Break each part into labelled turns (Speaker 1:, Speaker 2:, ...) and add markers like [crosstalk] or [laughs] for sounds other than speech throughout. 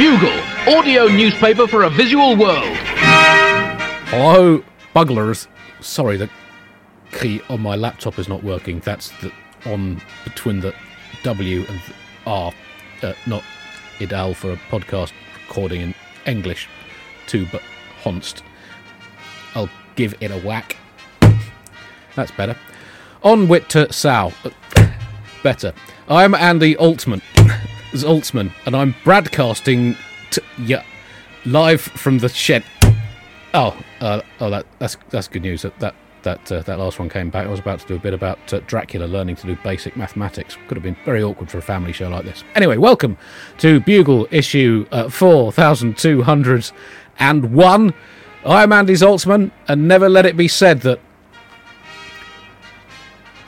Speaker 1: Bugle, audio newspaper for a visual world.
Speaker 2: Hello, bugglers. Sorry, the key on my laptop is not working. That's the on between the W and the R, uh, not ideal for a podcast recording in English too, but honst. I'll give it a whack. That's better. On wit to Sal. Uh, better. I'm Andy Altman. Zaltzman, and I'm broadcasting to yeah, live from the shed. Oh, uh, oh, that, that's that's good news. That that that, uh, that last one came back. I was about to do a bit about uh, Dracula learning to do basic mathematics. Could have been very awkward for a family show like this. Anyway, welcome to Bugle issue uh, four thousand two hundred and one. I'm Andy Zaltzman, and never let it be said that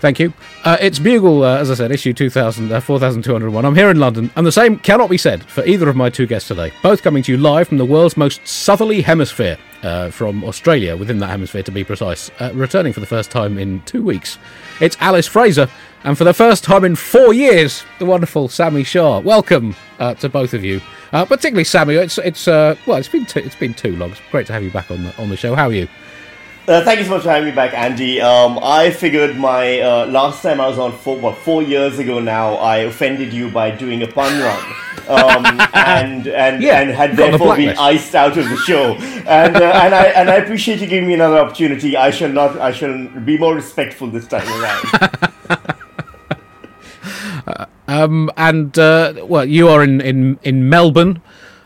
Speaker 2: Thank you. Uh, it's Bugle, uh, as I said, issue 2000, uh, 4201. I'm here in London, and the same cannot be said for either of my two guests today. Both coming to you live from the world's most southerly hemisphere, uh, from Australia, within that hemisphere to be precise, uh, returning for the first time in two weeks. It's Alice Fraser, and for the first time in four years, the wonderful Sami Shah. Welcome uh, to both of you, particularly Sami. It's it's well, it's been too, it's been too long. It's great to have you back on the on the show. How are you?
Speaker 3: Uh, thank you so much for having me back, Andy. Um, I figured my uh, last time I was on four, what, four years ago now, I offended you by doing a pun run, um, [laughs] and and
Speaker 2: Yeah,
Speaker 3: and had therefore been iced out of the show. And uh, and I and I appreciate you giving me another opportunity. I shall not. I shall be more respectful this time around. [laughs]
Speaker 2: Um, and uh, well, you are in in in Melbourne.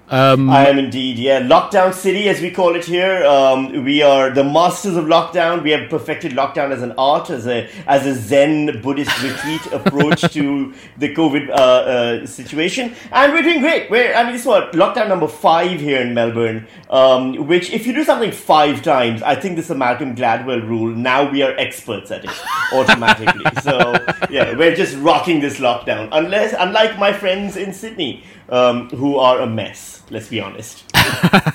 Speaker 2: Um,
Speaker 3: I am indeed, yeah. Lockdown City, as we call it here. Um, we are the masters of lockdown. We have perfected lockdown as an art, as a as a Zen Buddhist [laughs] retreat approach to the COVID uh, uh, situation, and we're doing great. We're I mean, this is what lockdown number five here in Melbourne. Um, which, if you do something five times, I think this is a Malcolm Gladwell rule. Now we are experts at it [laughs] automatically. so yeah, we're just rocking this lockdown. Unless, unlike my friends in Sydney, um, who are a mess. Let's be honest. [laughs]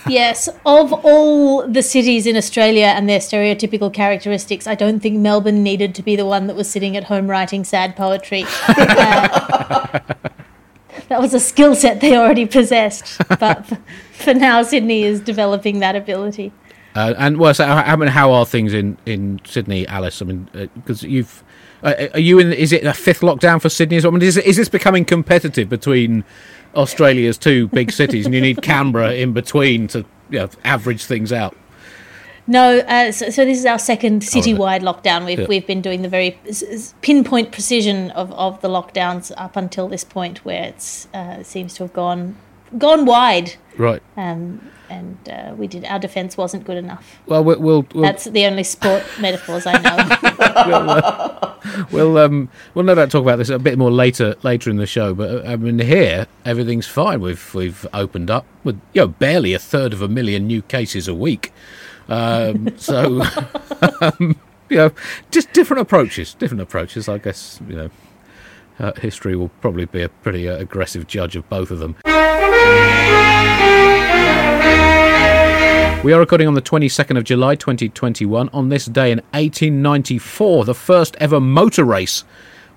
Speaker 4: Yes, of all the cities in Australia and their stereotypical characteristics, I don't think Melbourne needed to be the one that was sitting at home writing sad poetry. [laughs] Uh, that was a skill set they already possessed, but f- [laughs] for now, Sydney is developing that ability.
Speaker 2: Uh, and well, so how, I mean, how are things in, in Sydney, Alice? I mean, because you've uh, are you in? Is it a fifth lockdown for Sydney? as well? I mean, is, is this becoming competitive between Australia's two big cities, and you need Canberra in between to you know, average things out?
Speaker 4: No, uh, so, so this is our second citywide lockdown. We've
Speaker 2: Yeah.
Speaker 4: we've been doing the very pinpoint precision of, of the lockdowns up until this point, where it's uh, it seems to have gone gone wide.
Speaker 2: Right.
Speaker 4: Um, and uh, we did our defence wasn't good enough.
Speaker 2: Well, we'll we'll, we'll,
Speaker 4: That's the only sport [laughs] metaphors I know. [laughs]
Speaker 2: we'll um we'll no doubt talk about this a bit more later later in the show. But uh, I mean, here everything's fine. We've we've opened up with you know barely a third of a million new cases a week. Um, [laughs] so um, you know, just different approaches. Different approaches. I guess you know. Uh, history will probably be a pretty uh, aggressive judge of both of them. We are recording on the 22nd of July 2021. On this day in 1894, the first ever motor race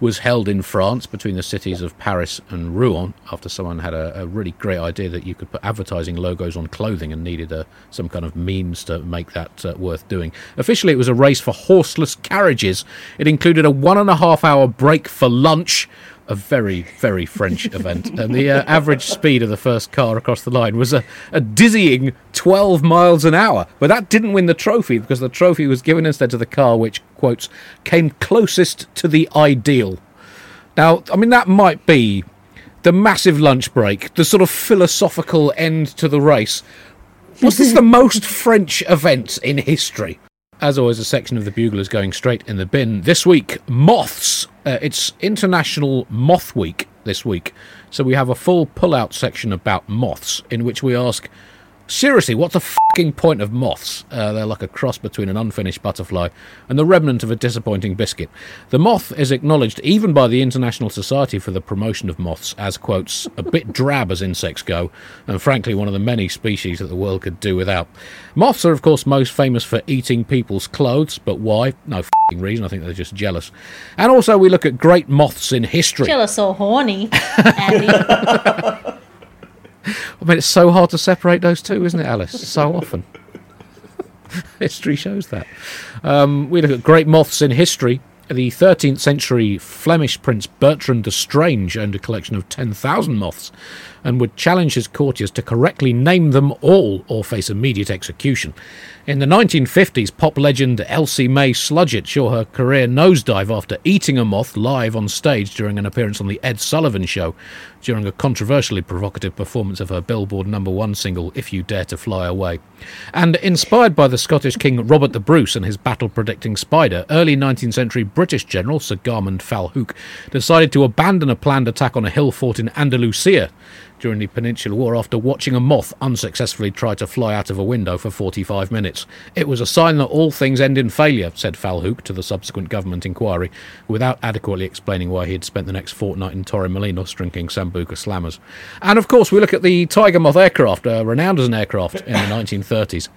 Speaker 2: was held in France between the cities of Paris and Rouen after someone had a, a really great idea that you could put advertising logos on clothing and needed a, some kind of means to make that uh, worth doing. Officially, it was a race for horseless carriages. It included a one and a half hour break for lunch. A very, very French [laughs] event. And the uh, average speed of the first car across the line was a, a dizzying 12 miles an hour. But that didn't win the trophy because the trophy was given instead to the car which, quotes, came closest to the ideal. Now, I mean, that might be the massive lunch break, the sort of philosophical end to the race. Was this the [laughs] most French event in history? As always, a section of the Bugle is going straight in the bin. This week, moths. Uh, it's International Moth Week this week. So we have a full pull out section about moths in which we ask Seriously, what's the fucking point of moths? Uh, they're like a cross between an unfinished butterfly and the remnant of a disappointing biscuit. The moth is acknowledged even by the International Society for the Promotion of Moths as, quotes, a bit drab as insects go, and frankly one of the many species that the world could do without. Moths are, of course, most famous for eating people's clothes, but why? No fucking reason. I think they're just jealous. And also, we look at great moths in history.
Speaker 4: Jealous or horny, Andy. [laughs] [laughs] [laughs]
Speaker 2: I mean, it's so hard to separate those two, isn't it, Alice? So often. [laughs] history shows that. Um, we look at great moths in history. The 13th century Flemish prince Bertrand de Strange owned a collection of 10,000 moths and would challenge his courtiers to correctly name them all or face immediate execution. In the 1950s, pop legend Elsie Mae Sludgett saw her career nosedive after eating a moth live on stage during an appearance on The Ed Sullivan Show, during a controversially provocative performance of her Billboard number one single, If You Dare to Fly Away. And inspired by the Scottish King Robert the Bruce and his battle predicting spider, early 19th century British general Sir Garmond Falhouk decided to abandon a planned attack on a hill fort in Andalusia during the Peninsular War after watching a moth unsuccessfully try to fly out of a window for 45 minutes. It was a sign that all things end in failure, said Falhouk to the subsequent government inquiry, without adequately explaining why he had spent the next fortnight in Torremolinos drinking Sambuca slammers. And of course, we look at the Tiger Moth aircraft, uh, renowned as an aircraft in the [laughs] 1930s.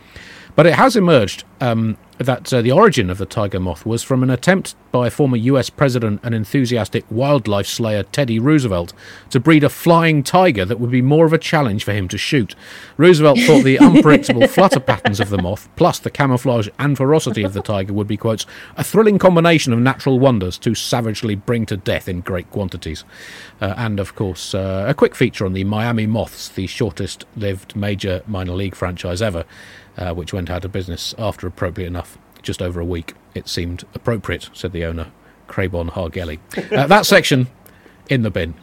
Speaker 2: But it has emerged um, that uh, the origin of the tiger moth was from an attempt by former US President and enthusiastic wildlife slayer Teddy Roosevelt to breed a flying tiger that would be more of a challenge for him to shoot. Roosevelt thought the [laughs] unpredictable flutter patterns of the moth, plus the camouflage and ferocity of the tiger, would be, quotes, a thrilling combination of natural wonders to savagely bring to death in great quantities. Uh, and, of course, uh, a quick feature on the Miami Moths, the shortest lived major minor league franchise ever uh, which went out of business after appropriate enough, just over a week. It seemed appropriate, said the owner, Craybon Hargelli. Uh, that section in the bin.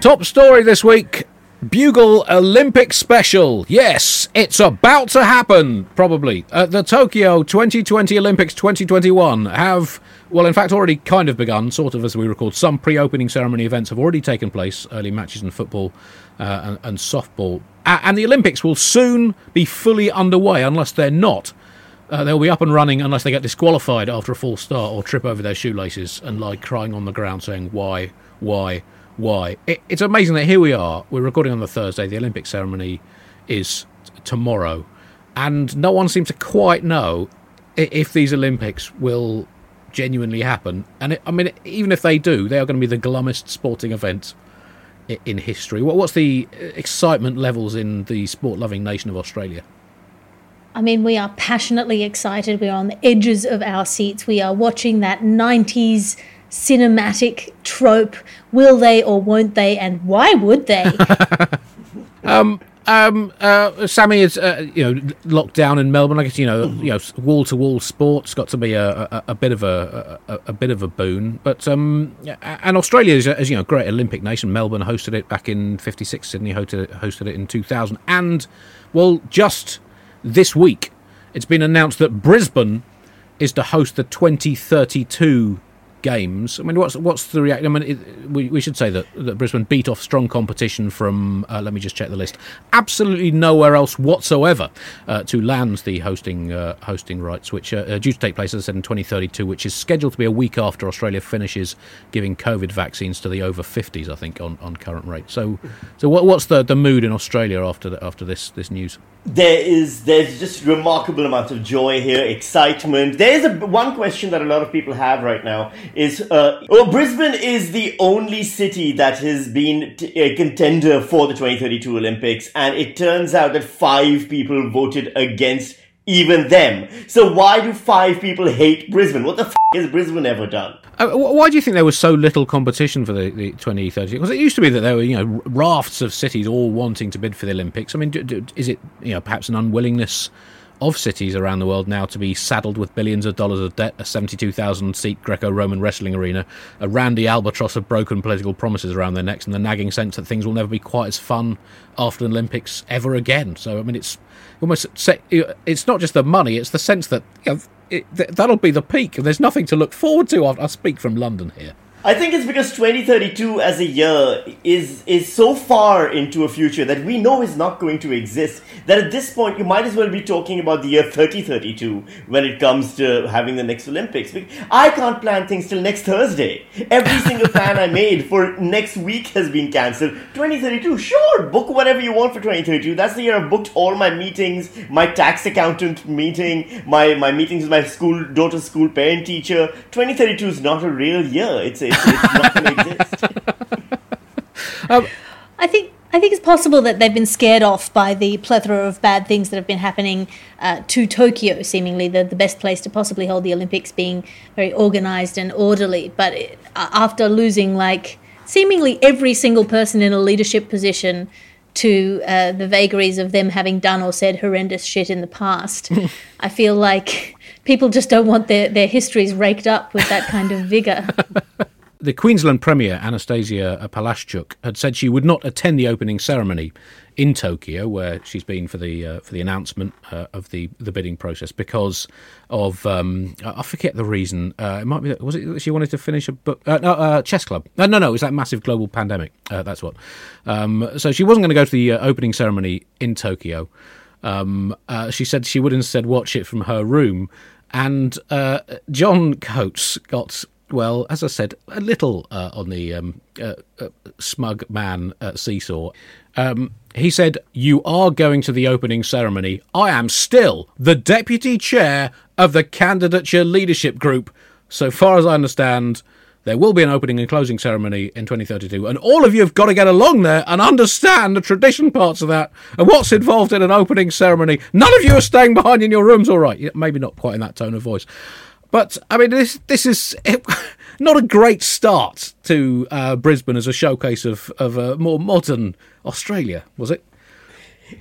Speaker 2: Top story this week Bugle Olympic Special. Yes, it's about to happen, probably. At the Tokyo 2020 Olympics 2021 have, well, in fact, already kind of begun, sort of as we record. Some pre opening ceremony events have already taken place, early matches in football uh, and, and, softball. and the Olympics will soon be fully underway, unless they're not. Uh, they'll be up and running unless they get disqualified after a false start or trip over their shoelaces and lie crying on the ground saying, Why, why, why? It, it's amazing that here we are. We're recording on the Thursday. The Olympic ceremony is t- tomorrow. And no one seems to quite know if these Olympics will genuinely happen. And it, I mean, even if they do, they are going to be the glummest sporting event in history. What's the excitement levels in the sport loving nation of Australia?
Speaker 4: I mean, we are passionately excited. We are on the edges of our seats. We are watching that 90s cinematic trope. Will they or won't they? And why would they? [laughs]
Speaker 2: um, um, uh, Sami is, uh, you know, locked down in Melbourne. I guess you know, you know, wall to wall sports got to be a, a, a bit of a, a, a, bit of a boon. But um, and Australia is, as you know, great Olympic nation. Melbourne hosted it back in '56. Sydney hosted it, hosted it in 2000. And well, just this week, it's been announced that Brisbane is to host the 2032 games. I mean, what's what's the reaction? I mean, it, we, we should say that, that Brisbane beat off strong competition from. Uh, let me just check the list. Absolutely nowhere else whatsoever uh, to land the hosting uh, hosting rights, which are uh, due to take place, as I said, in 2032, which is scheduled to be a week after Australia finishes giving COVID vaccines to the over 50s. I think on, on current rate. So, so what, what's the, the mood in Australia after the, after this this news?
Speaker 3: There is there's just remarkable amounts of joy here, excitement. There is a one question that a lot of people have right now is, uh, well, Brisbane is the only city that has been t- a contender for the 2032 Olympics, and it turns out that five people voted against even them. So why do five people hate Brisbane? What the f- has Brisbane ever done?
Speaker 2: Uh, why do you think there was so little competition for the, the 2030? Because it used to be that there were, you know, rafts of cities all wanting to bid for the Olympics. I mean, do, do, is it, you know, perhaps an unwillingness of cities around the world now to be saddled with billions of dollars of debt, a 72,000 seat Greco Roman wrestling arena, a randy albatross of broken political promises around their necks, and the nagging sense that things will never be quite as fun after the Olympics ever again? So, I mean, it's almost it's not just the money; it's the sense that you know, it, that'll be the peak, there's nothing to look forward to. I speak from London here.
Speaker 3: I think it's because 2032 as a year is is so far into a future that we know is not going to exist that at this point you might as well be talking about the year 3032 when it comes to having the next Olympics. I can't plan things till next Thursday. Every [laughs] single plan I made for next week has been cancelled. 2032, sure, book whatever you want for 2032. That's the year I've booked all my meetings, my tax accountant meeting, my, my meetings with my school daughter's school parent teacher. 2032 is not a real year. It's a It's, it's not going [laughs] to exist.
Speaker 4: I think I think it's possible that they've been scared off by the plethora of bad things that have been happening uh, to Tokyo, seemingly the, the best place to possibly hold the Olympics, being very organized and orderly. But it, after losing like seemingly every single person in a leadership position to uh, the vagaries of them having done or said horrendous shit in the past, [laughs] I feel like people just don't want their, their histories raked up with that kind of vigor. [laughs]
Speaker 2: The Queensland Premier, Annastacia Palaszczuk, had said she would not attend the opening ceremony in Tokyo, where she's been for the uh, for the announcement uh, of the, the bidding process, because of um, I forget the reason. Uh, it might be was it that she wanted to finish a book? Uh, no, uh, chess club. No, no, no. It was that massive global pandemic. Uh, that's what. Um, so she wasn't going to go to the opening ceremony in Tokyo. Um, she said she would instead watch it from her room. And John Coates got well, as I said, a little uh, on the um, uh, uh, smug man seesaw. Um, he said, You are going to the opening ceremony. I am still the deputy chair of the candidature leadership group. So far as I understand, there will be an opening and closing ceremony in 2032, and all of you have got to get along there and understand the tradition parts of that and what's involved in an opening ceremony. None of you are staying behind in your rooms, all right? Maybe not quite in that tone of voice. But I mean, this this is [laughs] not a great start to uh, Brisbane as a showcase of of a more modern Australia, was it?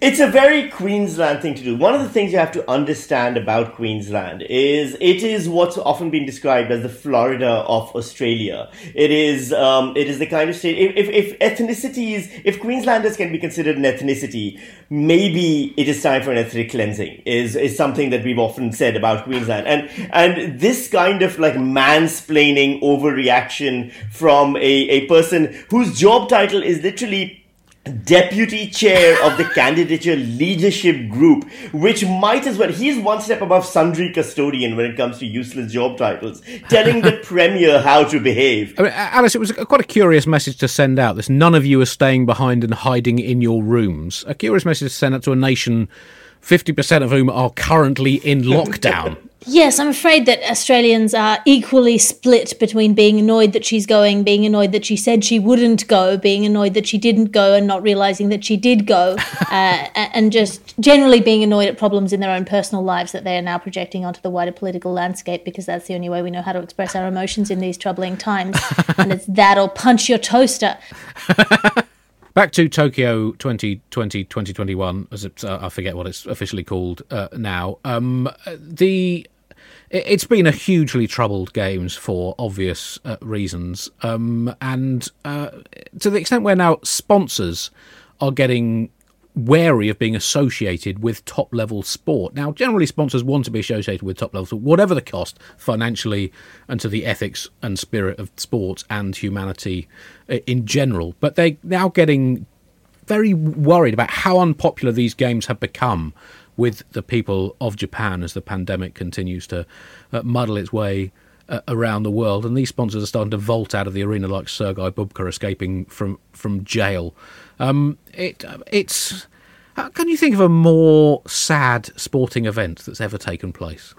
Speaker 3: It's a very Queensland thing to do. One of the things you have to understand about Queensland is it is what's often been described as the Florida of Australia. It is um, it is the kind of state. If, if, if ethnicities, if Queenslanders can be considered an ethnicity, maybe it is time for an ethnic cleansing. Is is something that we've often said about Queensland, and and this kind of like mansplaining overreaction from a a person whose job title is literally deputy chair of the candidature leadership group, which might as well, he's one step above sundry custodian when it comes to useless job titles, telling the premier how to behave.
Speaker 2: I mean, Alice, it was quite a curious message to send out. This none of you are staying behind and hiding in your rooms. A curious message to send out to a nation, 50% of whom are currently in lockdown. [laughs]
Speaker 4: Yes, I'm afraid that Australians are equally split between being annoyed that she's going, being annoyed that she said she wouldn't go, being annoyed that she didn't go and not realizing that she did go, [laughs] uh, and just generally being annoyed at problems in their own personal lives that they are now projecting onto the wider political landscape because that's the only way we know how to express our emotions in these troubling times. [laughs] and it's that or punch your toaster. [laughs]
Speaker 2: Back to Tokyo 2020 2021, as it's, uh, I forget what it's officially called uh, now. Um, the it's been a hugely troubled games for obvious uh, reasons, um, and uh, to the extent where now sponsors are getting wary of being associated with top level sport. Now, generally, sponsors want to be associated with top level sport, whatever the cost financially and to the ethics and spirit of sports and humanity uh, in general. But they're now getting very worried about how unpopular these games have become with the people of Japan as the pandemic continues to uh, muddle its way uh, around the world. And these sponsors are starting to vault out of the arena like Sergei Bubka escaping from, from jail. Um, it it's. Can you think of a more sad sporting event that's ever taken place?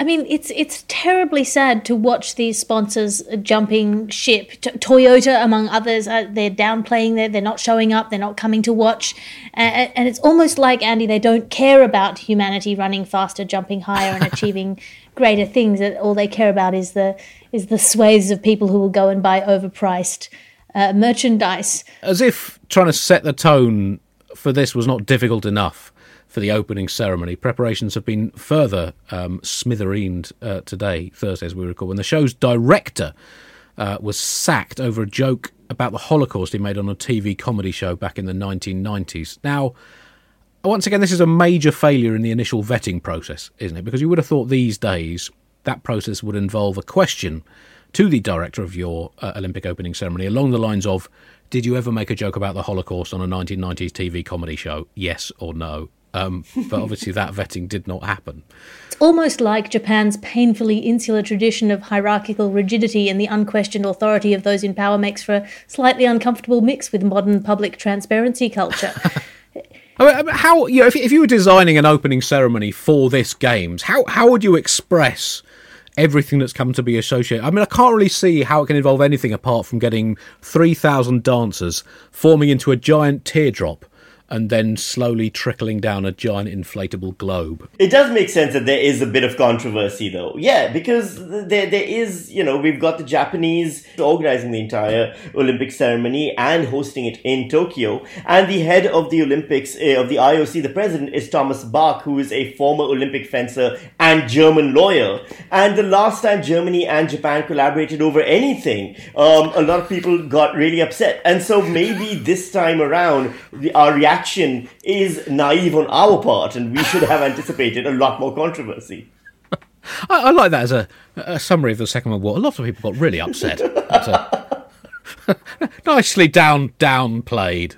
Speaker 4: I mean, it's it's terribly sad to watch these sponsors jumping ship. T- Toyota, among others, uh, they're downplaying. They're they're not showing up. They're not coming to watch, uh, and it's almost like Andy. They don't care about humanity running faster, jumping higher, and [laughs] achieving greater things. All they care about is the is the swathes of people who will go and buy overpriced uh, merchandise.
Speaker 2: As if trying to set the tone for this was not difficult enough for the opening ceremony. Preparations have been further um, smithereened uh, today, Thursday, as we recall, when the show's director uh, was sacked over a joke about the Holocaust he made on a TV comedy show back in the 1990s. Now, once again, this is a major failure in the initial vetting process, isn't it? Because you would have thought these days that process would involve a question to the director of your uh, Olympic opening ceremony along the lines of Did you ever make a joke about the Holocaust on a 1990s TV comedy show? Yes or no? Um, but obviously, that [laughs] vetting did not happen.
Speaker 4: It's almost like Japan's painfully insular tradition of hierarchical rigidity and the unquestioned authority of those in power makes for a slightly uncomfortable mix with modern public transparency culture. [laughs] [laughs]
Speaker 2: I mean, how you know if, if you were designing an opening ceremony for this games, how how would you express everything that's come to be associated. I mean, I can't really see how it can involve anything apart from getting 3,000 dancers forming into a giant teardrop and then slowly trickling down a giant inflatable globe.
Speaker 3: It does make sense that there is a bit of controversy, though. Yeah, because there there is, you know, we've got the Japanese organizing the entire Olympic ceremony and hosting it in Tokyo, and the head of the Olympics uh, of the IOC, the president, is Thomas Bach, who is a former Olympic fencer and German lawyer. And the last time Germany and Japan collaborated over anything, um, a lot of people got really upset, and so maybe this time around, our reaction reaction is naive on our part, and we should have anticipated a lot more controversy.
Speaker 2: I, I like that as a, a, summary of the Second World War. A lot of people got really upset. [laughs] [laughs] nicely down downplayed.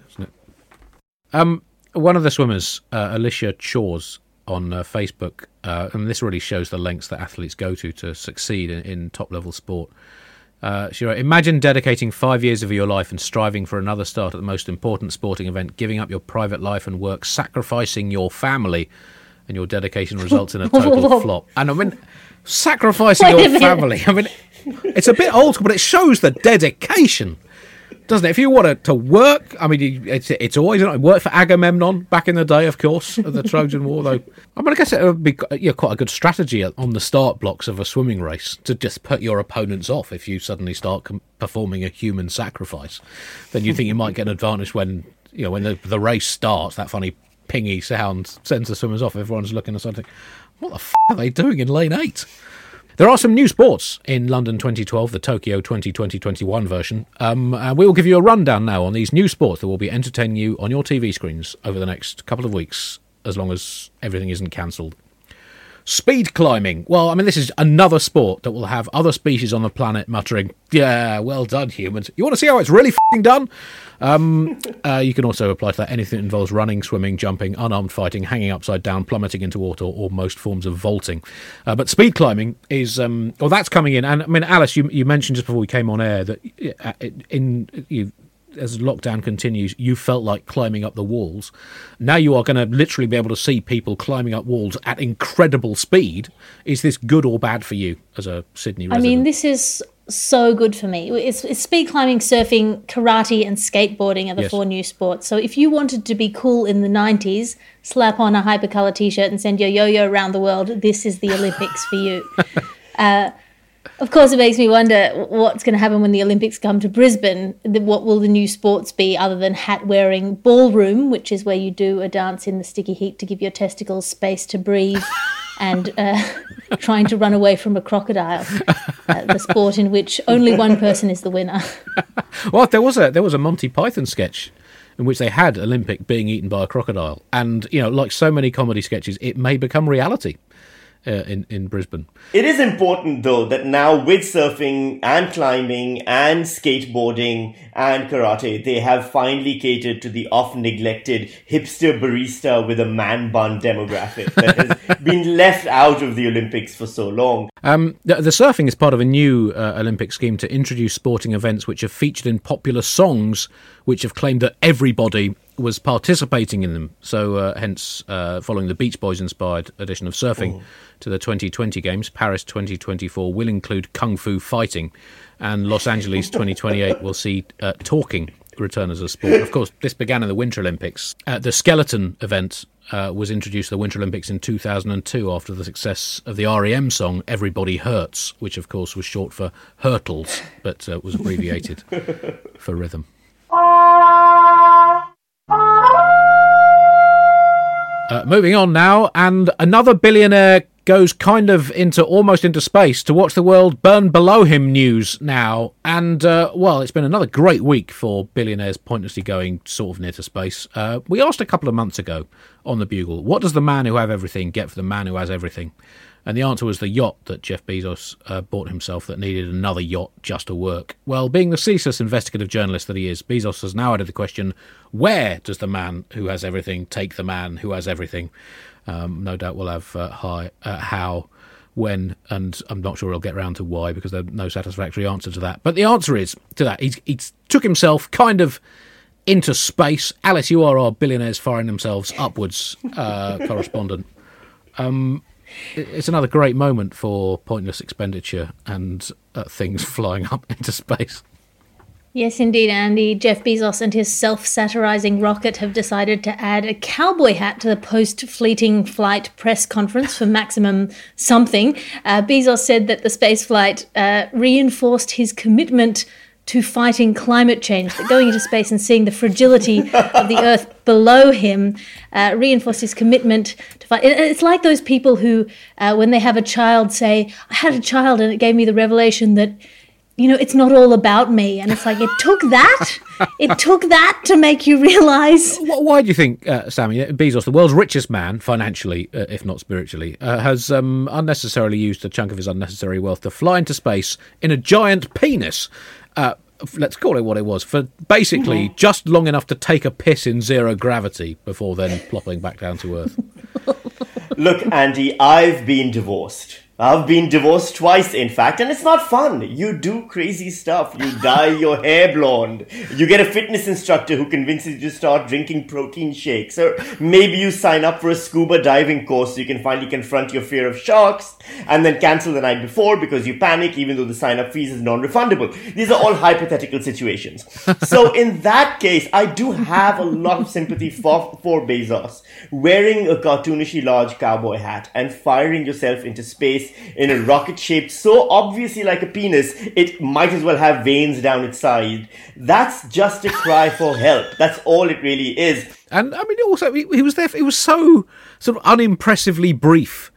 Speaker 2: Um, one of the swimmers, uh, Alicia Chawes, on uh, Facebook, uh, and this really shows the lengths that athletes go to to succeed in, in top level sport. Uh, she wrote, Imagine dedicating five years of your life and striving for another start at the most important sporting event, giving up your private life and work, sacrificing your family, and your dedication results in a [laughs] total flop. And I mean, sacrificing your family. I mean, it's a bit old but it shows the dedication doesn't it? If you wanted to work, I mean, it's it's always you know, work for Agamemnon back in the day, of course, of the [laughs] Trojan War. Though I mean, I guess it would be you know, quite a good strategy on the start blocks of a swimming race to just put your opponents off if you suddenly start com- performing a human sacrifice. Then you think you might get an advantage when you know when the the race starts. That funny pingy sound sends the swimmers off. Everyone's looking at something. What the f- are they doing in lane eight? There are some new sports in London 2012, the Tokyo 2020-21 version. Um, we will give you a rundown now on these new sports that will be entertaining you on your TV screens over the next couple of weeks, as long as everything isn't cancelled. Speed climbing. Well, I mean, this is another sport that will have other species on the planet muttering, "Yeah, well done, humans." You want to see how it's really done? Um, [laughs] uh, you can also apply to that anything that involves running, swimming, jumping, unarmed fighting, hanging upside down, plummeting into water, or most forms of vaulting. Uh, but speed climbing is, um, well, that's coming in. And I mean, Alice, you, you mentioned just before we came on air that uh, in you as lockdown continues, you felt like climbing up the walls. Now you are going to literally be able to see people climbing up walls at incredible speed. Is this good or bad for you as a Sydney resident?
Speaker 4: I mean, this is so good for me. It's, it's speed climbing, surfing, karate, and skateboarding are the yes. four new sports. So if you wanted to be cool in the 90s, slap on a hypercolor t shirt and send your yo yo around the world, this is the Olympics for you. [laughs] Uh, of course, it makes me wonder what's going to happen when the Olympics come to Brisbane. What will the new sports be other than hat wearing ballroom, which is where you do a dance in the sticky heat to give your testicles space to breathe, [laughs] and uh, trying to run away from a crocodile, uh, the sport in which only one person is the winner. [laughs]
Speaker 2: well, there was a there was a Monty Python sketch in which they had Olympic being eaten by a crocodile, and you know, like so many comedy sketches, it may become reality uh, in in Brisbane.
Speaker 3: It is important though that now with surfing and climbing and skateboarding and karate, they have finally catered to the oft neglected hipster barista with a man bun demographic that has [laughs] been left out of the Olympics for so long.
Speaker 2: Um, the, the, surfing is part of a new uh, Olympic scheme to introduce sporting events which have featured in popular songs, which have claimed that everybody was participating in them. So, uh, hence, uh, following the Beach Boys inspired edition of surfing. Oh to the 2020 Games. Paris 2024 will include kung fu fighting, and Los Angeles 2028 will see uh, talking return as a sport. Of course, this began in the Winter Olympics. Uh, the skeleton event uh, was introduced to the Winter Olympics in 2002 after the success of the REM song Everybody Hurts, which of course was short for Hurtles, but uh, was abbreviated [laughs] for rhythm. Uh, moving on now, and another billionaire goes kind of into almost into space to watch the world burn below him news now. And, uh, well, it's been another great week for billionaires pointlessly going sort of near to space. Uh, we asked a couple of months ago on the Bugle, what does the man who have everything get for the man who has everything? And the answer was the yacht that Jeff Bezos uh, bought himself that needed another yacht just to work. Well, being the ceaseless investigative journalist that he is, Bezos has now added the question where does the man who has everything take the man who has everything? Um, no doubt we'll have uh, high, uh, how, when, and I'm not sure he'll get around to why because there's no satisfactory answer to that. But the answer is to that. He's, he took himself kind of into space. Alice, you are our billionaires firing themselves upwards uh, correspondent. Um, it's another great moment for pointless expenditure and uh, things [laughs] flying up into space.
Speaker 4: Yes, indeed, Andy. Jeff Bezos and his self satirizing rocket have decided to add a cowboy hat to the post fleeting flight press conference for maximum something. Uh, Bezos said that the spaceflight uh, reinforced his commitment to fighting climate change, that going into space and seeing the fragility of the Earth below him uh, reinforced his commitment to fight. it- It's like those people who, uh, when they have a child, say, I had a child and it gave me the revelation that you know, it's not all about me. And it's like, it took that. It took that to make you realize.
Speaker 2: Why do you think, uh, Sami, Bezos, the world's richest man, financially, uh, if not spiritually, uh, has um, unnecessarily used a chunk of his unnecessary wealth to fly into space in a giant penis? Uh, let's call it what it was, for basically just long enough to take a piss in zero gravity before then plopping back down to Earth. [laughs]
Speaker 3: Look, Andy, I've been divorced. I've been divorced twice, in fact, and it's not fun. You do crazy stuff. You dye your hair blonde. You get a fitness instructor who convinces you to start drinking protein shakes. Or maybe you sign up for a scuba diving course so you can finally confront your fear of sharks and then cancel the night before because you panic even though the sign up fees is non refundable. These are all hypothetical situations. So, in that case, I do have a lot of sympathy for, for Bezos wearing a cartoonishly large cowboy hat and firing yourself into space in a rocket shaped so obviously like a penis, it might as well have veins down its side. That's just a cry for help. That's all it really is.
Speaker 2: And I mean, also he, he was there. for, It was so sort of unimpressively brief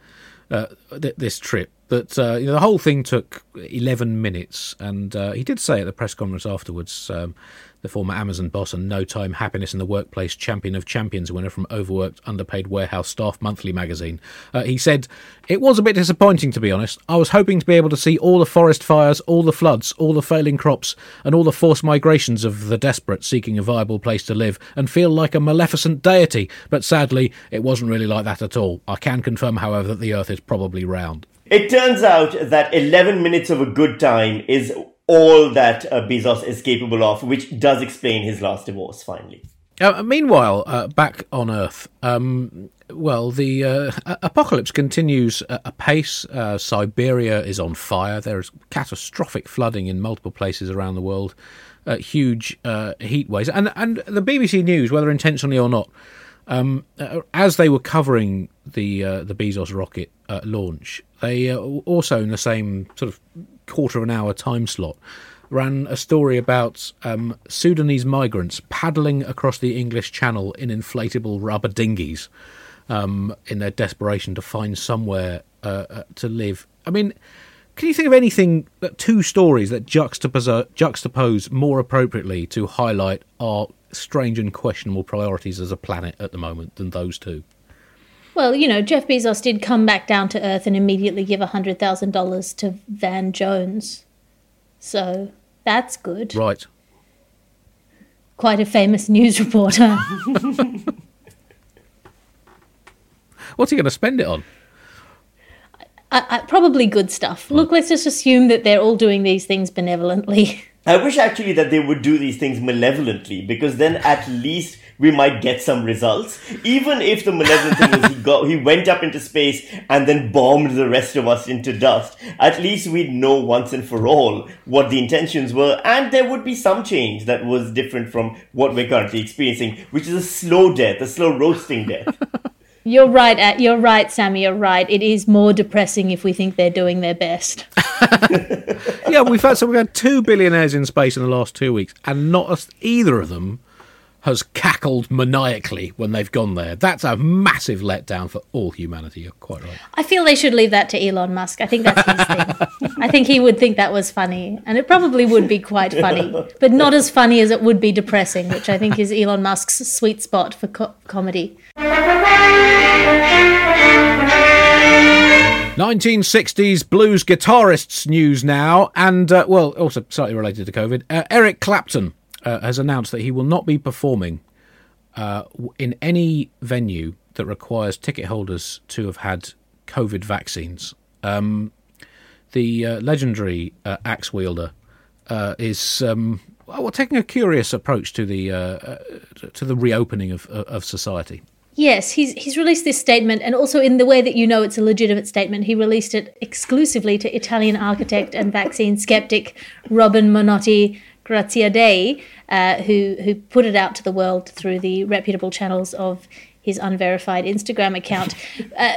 Speaker 2: uh, th- this trip that uh, you know, the whole thing took eleven minutes. And uh, he did say at the press conference afterwards, um, the former Amazon boss and no time happiness in the workplace champion of champions winner from overworked, underpaid warehouse staff monthly magazine. Uh, he said it was a bit disappointing to be honest. I was hoping to be able to see all the forest fires, all the floods, all the failing crops, and all the forced migrations of the desperate seeking a viable place to live, and feel like a maleficent deity. But sadly, it wasn't really like that at all. I can confirm, however, that the Earth is probably round.
Speaker 3: It turns out that 11 minutes of a good time is all that uh, Bezos is capable of, which does explain his last divorce finally.
Speaker 2: Uh, meanwhile, uh, back on Earth, um, well, the uh, apocalypse continues apace. Uh, Siberia is on fire. There is catastrophic flooding in multiple places around the world, huge uh, heat waves, and and the BBC News, whether intentionally or not, um, uh, as they were covering the the Bezos rocket launch, they also in the same sort of quarter of an hour time slot ran a story about um, Sudanese migrants paddling across the English Channel in inflatable rubber dinghies um, in their desperation to find somewhere uh, uh, to live. I mean, can you think of anything, that two stories that juxtapose, juxtapose more appropriately to highlight our strange and questionable priorities as a planet at the moment than those two?
Speaker 4: Well, you know, Jeff Bezos did come back down to Earth and immediately give $100,000 to Van Jones. So that's good.
Speaker 2: Right.
Speaker 4: Quite a famous [laughs] news reporter. [laughs]
Speaker 2: What's he going to spend it on?
Speaker 4: I, I, probably good stuff. Look, let's just assume that they're all doing these things benevolently.
Speaker 3: I wish actually that they would do these things malevolently because then at least we might get some results. Even if the malevolent thing was he got he went up into space and then bombed the rest of us into dust. At least we'd know once and for all what the intentions were, and there would be some change that was different from what we're currently experiencing, which is a slow death, a slow roasting death. [laughs]
Speaker 4: You're right. uh, You're right, Sami. You're right. It is more depressing if we think they're doing their best. [laughs]
Speaker 2: yeah, we've had so we've had two billionaires in space in the last two weeks, and not a, either of them has cackled maniacally when they've gone there. That's a massive letdown for all humanity. You're quite right.
Speaker 4: I feel they should leave that to Elon Musk. I think that's his thing. [laughs] I think he would think that was funny, and it probably would be quite funny, but not as funny as it would be depressing, which I think is Elon Musk's sweet spot for co- comedy.
Speaker 2: 1960s blues guitarists news now, and uh, well, also slightly related to COVID. Uh, Eric Clapton uh, has announced that he will not be performing uh, in any venue that requires ticket holders to have had COVID vaccines. Um, the uh, legendary uh, axe wielder uh, is um, well taking a curious approach to the uh, to the reopening of of society.
Speaker 4: Yes, he's he's released this statement, and also in the way that you know it's a legitimate statement, he released it exclusively to Italian architect and vaccine skeptic Robin Monotti Graziadei, uh, who who put it out to the world through the reputable channels of his unverified Instagram account. [laughs] Uh,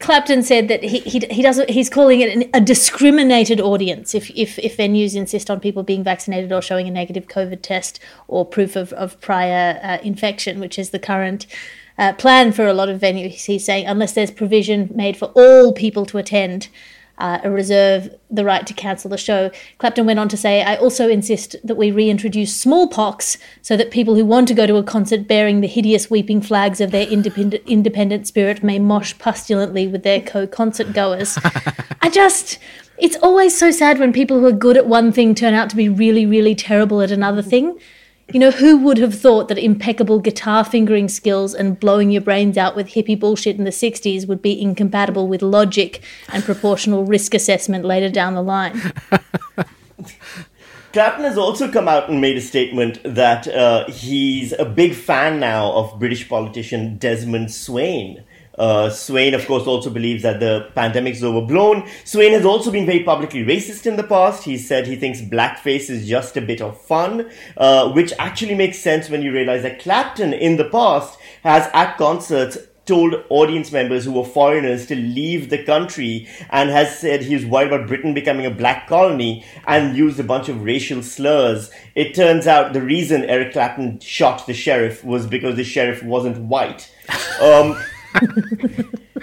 Speaker 4: Clapton said that he, he, he doesn't he's calling it an, a discriminated audience if, if if venues insist on people being vaccinated or showing a negative COVID test or proof of, of prior uh, infection, which is the current uh, plan for a lot of venues. He's saying unless there's provision made for all people to attend, uh, reserve the right to cancel the show. Clapton went on to say, I also insist that we reintroduce smallpox so that people who want to go to a concert bearing the hideous weeping flags of their independent, [laughs] independent spirit may mosh pustulently with their co concert goers. [laughs] I just. It's always so sad when people who are good at one thing turn out to be really, really terrible at another thing. You know, who would have thought that impeccable guitar fingering skills and blowing your brains out with hippie bullshit in the 60s would be incompatible with logic and proportional risk assessment later down the line? [laughs]
Speaker 3: Clapton has also come out and made a statement that uh, he's a big fan now of British politician Desmond Swayne. Uh, Swayne, of course, also believes that the pandemic is overblown. Swayne has also been very publicly racist in the past. He said he thinks blackface is just a bit of fun, uh, which actually makes sense when you realize that Clapton in the past has at concerts told audience members who were foreigners to leave the country and has said he was worried about Britain becoming a black colony and used a bunch of racial slurs. It turns out the reason Eric Clapton shot the sheriff was because the sheriff wasn't white. [laughs] Um, [laughs]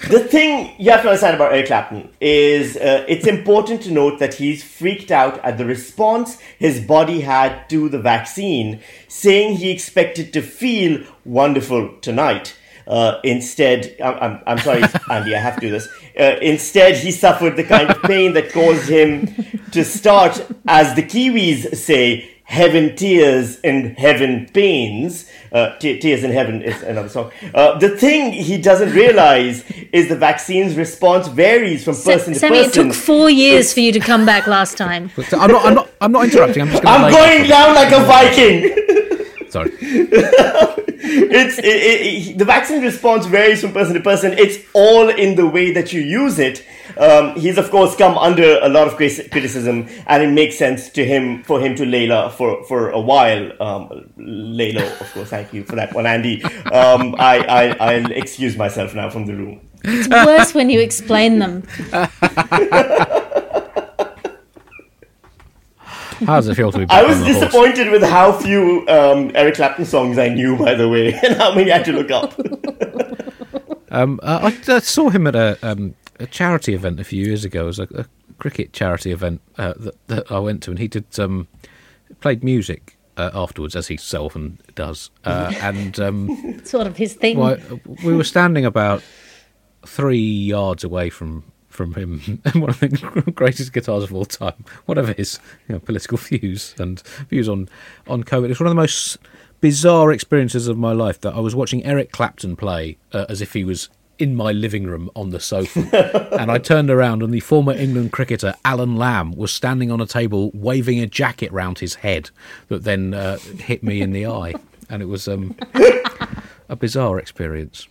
Speaker 3: the thing you have to understand about Eric Clapton is uh, it's important to note that he's freaked out at the response his body had to the vaccine, saying he expected to feel wonderful tonight. Uh, instead, I'm, I'm, sorry, [laughs] Andy, I have to do this. Uh, instead, he suffered the kind of pain that caused him to start, as the Kiwis say, heaven tears and heaven pains. Uh, tears in heaven is another song. Uh, the thing he doesn't realize is the vaccine's response varies from person to
Speaker 4: Sami,
Speaker 3: person.
Speaker 4: it took four years for you to come back last time. [laughs]
Speaker 2: I'm not. I'm not. I'm not interrupting. I'm just. Gonna
Speaker 3: I'm
Speaker 2: lay-
Speaker 3: going down like a Viking. [laughs]
Speaker 2: Sorry. [laughs]
Speaker 3: it's it, it, it, the vaccine response varies from person to person. It's all in the way that you use it. Um, he's of course come under a lot of criticism, and it makes sense to him for him to Layla for for a while. Um, lay low, of course. Thank you for that one, Andy. Um, I, I I'll excuse myself now from the room.
Speaker 4: It's worse when you explain them.
Speaker 2: How does it feel to be
Speaker 3: I was
Speaker 2: on the horse?
Speaker 3: disappointed with how few um, Eric Clapton songs I knew, by the way, [laughs] and how many I had to look up. [laughs]
Speaker 2: Um, uh, I uh, saw him at a, um, a charity event a few years ago. It was a, a cricket charity event uh, that, that I went to, and he did um, played music uh, afterwards, as he so often does. Uh, [laughs] and um, [laughs]
Speaker 4: Sort of his thing.
Speaker 2: well, we were standing about three yards away from from him, [laughs] one of the greatest guitars of all time, whatever his you know, political views and views on on COVID. It's one of the most bizarre experiences of my life that I was watching Eric Clapton play uh, as if he was in my living room on the sofa, [laughs] and I turned around and the former England cricketer Alan Lamb was standing on a table waving a jacket round his head that then uh, hit me in the eye, and it was um, a bizarre experience.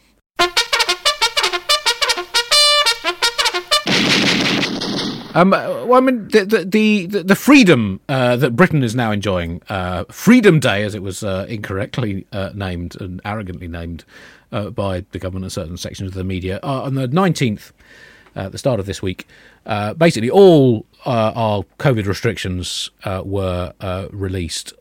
Speaker 2: Um, uh, well, I mean, the the the, the freedom uh, that Britain is now enjoying, uh, Freedom Day, as it was uh, incorrectly uh, named and arrogantly named uh, by the government and certain sections of the media, uh, on the nineteenth, uh, the start of this week, uh, basically all uh, our COVID restrictions were released.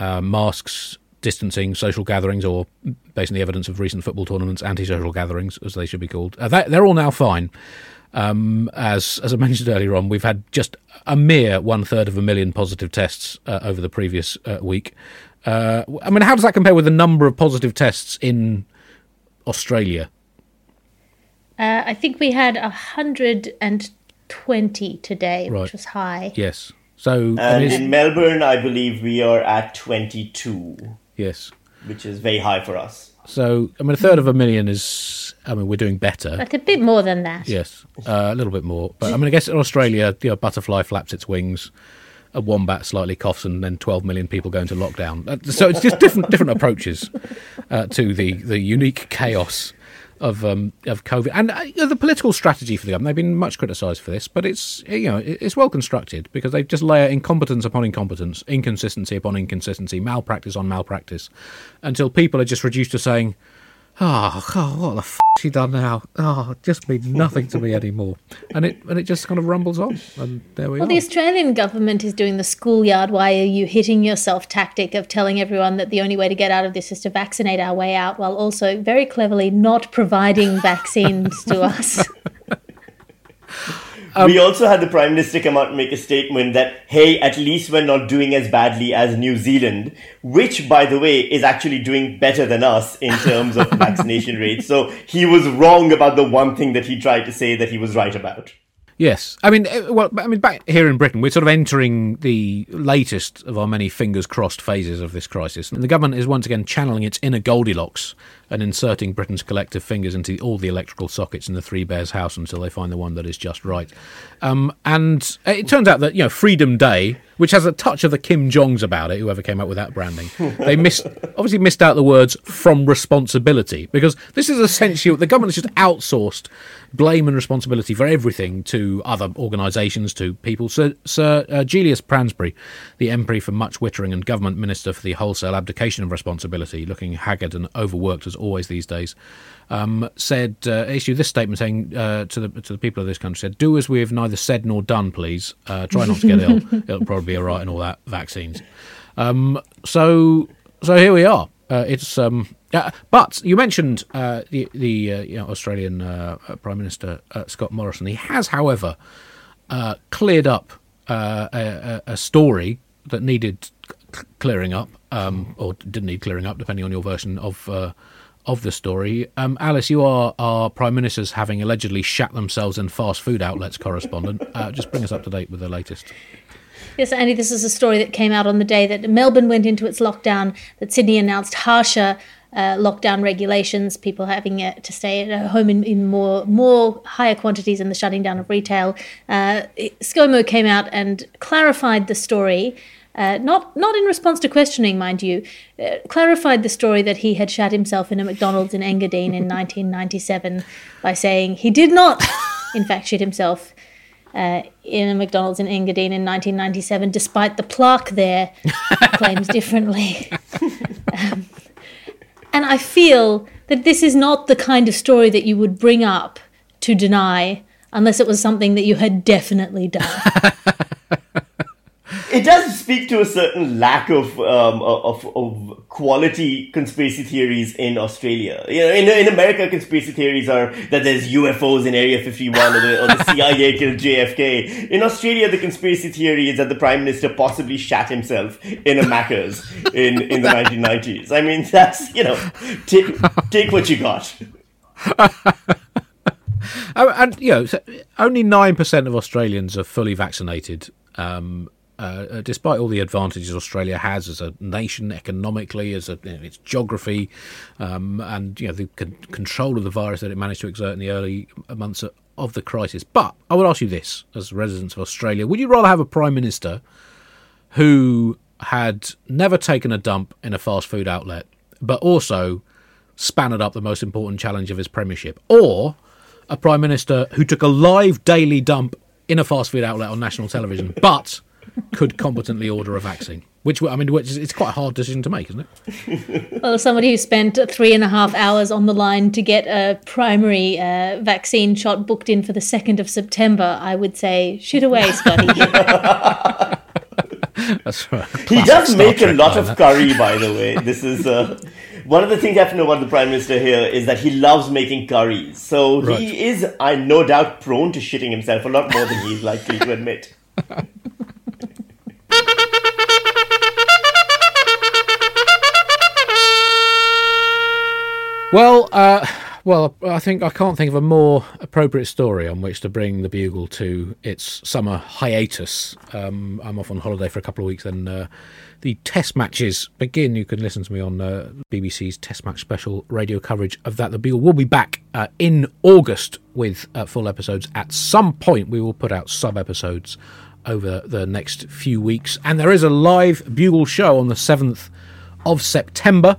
Speaker 2: Masks, distancing, social gatherings, or based on the evidence of recent football tournaments, anti-social gatherings, as they should be called, that, they're all now fine. Um, as as I [laughs] mentioned earlier on, we've had just a mere one third of a million positive tests uh, over the previous uh, week. Uh, I mean, how does that compare with the number of positive tests in Australia?
Speaker 4: Uh, I think we had 120 today,
Speaker 2: Right.
Speaker 4: which was high.
Speaker 2: Yes. So
Speaker 3: And
Speaker 2: it's-
Speaker 3: in Melbourne, I believe we are at 22,
Speaker 2: yes.
Speaker 3: which is very high for us.
Speaker 2: So I mean, a third of a million is. I mean, we're doing better.
Speaker 4: But a bit more than that.
Speaker 2: Yes, uh, a little bit more. But I mean, I guess in Australia, you know, butterfly flaps its wings. A wombat slightly coughs and then 12 million people go into lockdown. Uh, so it's just different different approaches uh, to the, the unique chaos of um, of COVID and uh, the political strategy for the government. They've been much criticised for this, but it's you know it's well constructed because they just layer incompetence upon incompetence, inconsistency upon inconsistency, malpractice on malpractice, until people are just reduced to saying oh, God, what the f she done now? Oh, it just means nothing to me anymore. And it and it just kind of rumbles on, and there we
Speaker 4: well,
Speaker 2: are.
Speaker 4: the Australian government is doing the schoolyard why are you hitting yourself tactic of telling everyone that the only way to get out of this is to vaccinate our way out, while also very cleverly not providing [laughs] vaccines to us. [laughs]
Speaker 3: Um, we also had the Prime Minister come out and make a statement that, hey, at least we're not doing as badly as New Zealand, which, by the way, is actually doing better than us in terms of [laughs] vaccination rates. So he was wrong about the one thing that he tried to say that he was right about.
Speaker 2: Yes, I mean, uh, well, I mean, back here in Britain, we're sort of entering the latest of our many fingers crossed phases of this crisis. And the government is once again channeling its inner Goldilocks and inserting Britain's collective fingers into all the electrical sockets in the Three Bears house until they find the one that is just right. Um, and it turns out that you know Freedom Day, which has a touch of the Kim Jongs about it, whoever came up with that branding, [laughs] they missed obviously missed out the words from responsibility because this is essentially the government has just outsourced blame and responsibility for everything to other organisations, to people. Sir, Sir uh, Julius Pransbury, the MP for Much Wittering and government minister for the wholesale abdication of responsibility, looking haggard and overworked as always these days, um, said uh, issued this statement saying uh, to the to the people of this country said, "Do as we have neither said nor done, please. Uh, try not to get ill. [laughs] It'll probably be all right and all that vaccines." Um, so so here we are. Uh, it's um, uh, but you mentioned uh, the the you know, Australian Prime Minister Scott Morrison. He has, however, cleared up a, a, story that needed clearing up, um, or didn't need clearing up, depending on your version of uh, of the story. Um, Alice, you are our prime ministers having allegedly shat themselves in fast food outlets correspondent. Uh, just bring us up to date with the latest.
Speaker 4: Yes, Andy, this is a story that came out on the day that Melbourne went into its lockdown, that Sydney announced harsher uh, lockdown regulations, people having uh, to stay at home in, in, more more higher quantities and the shutting down of retail. Uh, ScoMo came out and clarified the story uh, not not in response to questioning, mind you, uh, clarified the story that he had shat himself in a McDonald's in Engadine in [laughs] 1997 by saying he did not, in fact, shit himself uh, in a McDonald's in Engadine in 1997, despite the plaque there claims differently. [laughs] um, and I feel that this is not the kind of story that you would bring up to deny unless it was something that you had definitely done. [laughs]
Speaker 3: it does speak to a certain lack of, um, of, of quality conspiracy theories in Australia. You know, in, in America, conspiracy theories are that there's UFOs in Area 51 or the, or the CIA [laughs] killed JFK. In Australia, the conspiracy theory is that the Prime Minister possibly shat himself in a Macca's in, in the 1990s. I mean, that's, you know, take, take what you got. [laughs]
Speaker 2: Oh, and you know, only nine percent of Australians are fully vaccinated. Um, uh, uh, despite all the advantages Australia has as a nation economically, as a, you know, its geography, um, and you know the con- control of the virus that it managed to exert in the early months of, the crisis. But I would ask you this, as residents of Australia, would you rather have a prime minister who had never taken a dump in a fast food outlet, but also spanned up the most important challenge of his premiership, or a prime minister who took a live daily dump in a fast food outlet on national television, but could competently order a vaccine. Which I mean, which is, it's quite a hard decision to make, isn't
Speaker 4: it? Well, somebody who spent three and a half hours on the line to get a primary uh, vaccine shot booked in for the second of September, I would say, shoot away, [laughs] Scottie.
Speaker 2: That's right.
Speaker 3: He does Star make Trek a lot of curry, by the way. This is uh, one of the things you have to know about the Prime Minister here is that he loves making curries. So right. he is, I no doubt, prone to shitting himself a lot more than he's likely to admit. [laughs]
Speaker 2: Well, uh, well, I think I can't think of a more appropriate story on which to bring the Bugle to its summer hiatus. Um, I'm off on holiday for a couple of weeks, and uh, the Test matches begin. You can listen to me on uh, BBC's Test match special radio coverage of that. The Bugle will be back uh, in August with uh, full episodes. At some point, we will put out sub episodes over the next few weeks. And there is a live Bugle show on the 7th of September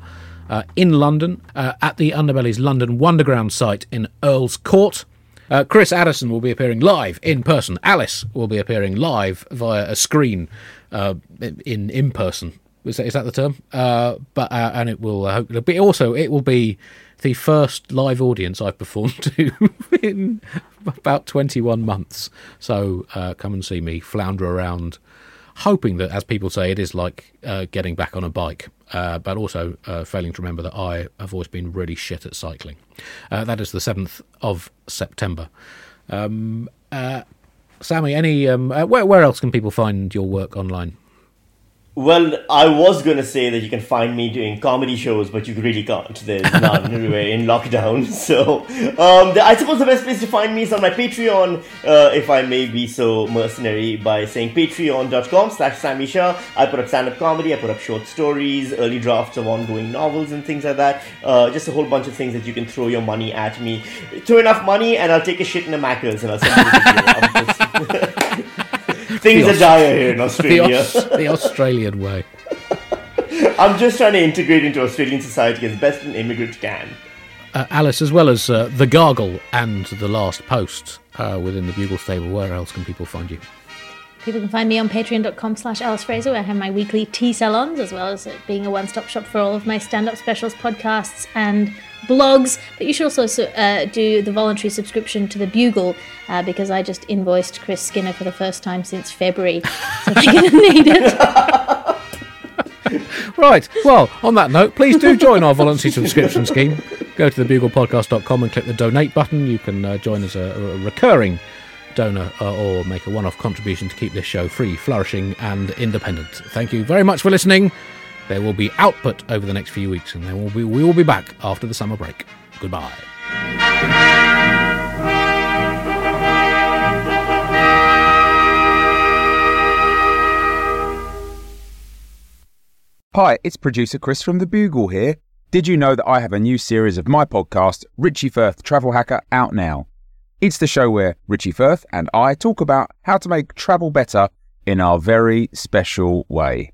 Speaker 2: uh, in London uh, at the Underbelly's London Wonderground site in Earl's Court. Uh, Chris Addison will be appearing live in person. Alice will be appearing live via a screen uh, in in person. Is that, is that the term? Uh, but uh, and it will uh, be also it will be the first live audience I've performed to [laughs] in about 21 months. So come and see me flounder around, hoping that, as people say, it is like uh, getting back on a bike, uh, but also uh, failing to remember that I have always been really shit at cycling. Uh, that is the 7th of September. Um, uh, Sami, any um, where, where else can people find your work online?
Speaker 3: Well, I was going to say that you can find me doing comedy shows, but you really can't. There's none in lockdown. [laughs] So, um, the, I suppose the best place to find me is on my Patreon, uh, if I may be so mercenary, by saying patreon.com slash Sami Shah. I put up stand-up comedy, I put up short stories, early drafts of ongoing novels and things like that. Uh, just a whole bunch of things that you can throw your money at me. Throw enough money and I'll take a shit in a Macca's and I'll send you the video. [laughs] Things are dire here in [laughs] Australia.
Speaker 2: The, the Australian way. [laughs]
Speaker 3: I'm just trying to integrate into Australian society as best an immigrant can.
Speaker 2: Uh, Alice, as well as uh, The Gargle and The Last Post uh, within the Bugle stable, where else can people find you?
Speaker 4: People can find me on patreon.com slash Alice Fraser, where I have my weekly tea salons, as well as being a one stop shop for all of my stand up specials, podcasts, and blogs. But you should also uh, do the voluntary subscription to the Bugle, uh, because I just invoiced Chris Skinner for the first time since February. So they're going to need it. [laughs]
Speaker 2: Right. Well, on that note, please do join our voluntary subscription scheme. Go to thebuglepodcast.com and click the donate button. You can uh, join as a, a recurring donor uh, or make a one off contribution to keep this show free, flourishing, and independent. Thank you very much for listening. There will be output over the next few weeks, and then we'll be, we will be back after the summer break. Goodbye.
Speaker 5: Hi, it's producer Chris from The Bugle here. Did you know that I have a new series of my podcast, Richie Firth Travel Hacker, out now? It's the show where Richie Firth and I talk about how to make travel better in our very special way.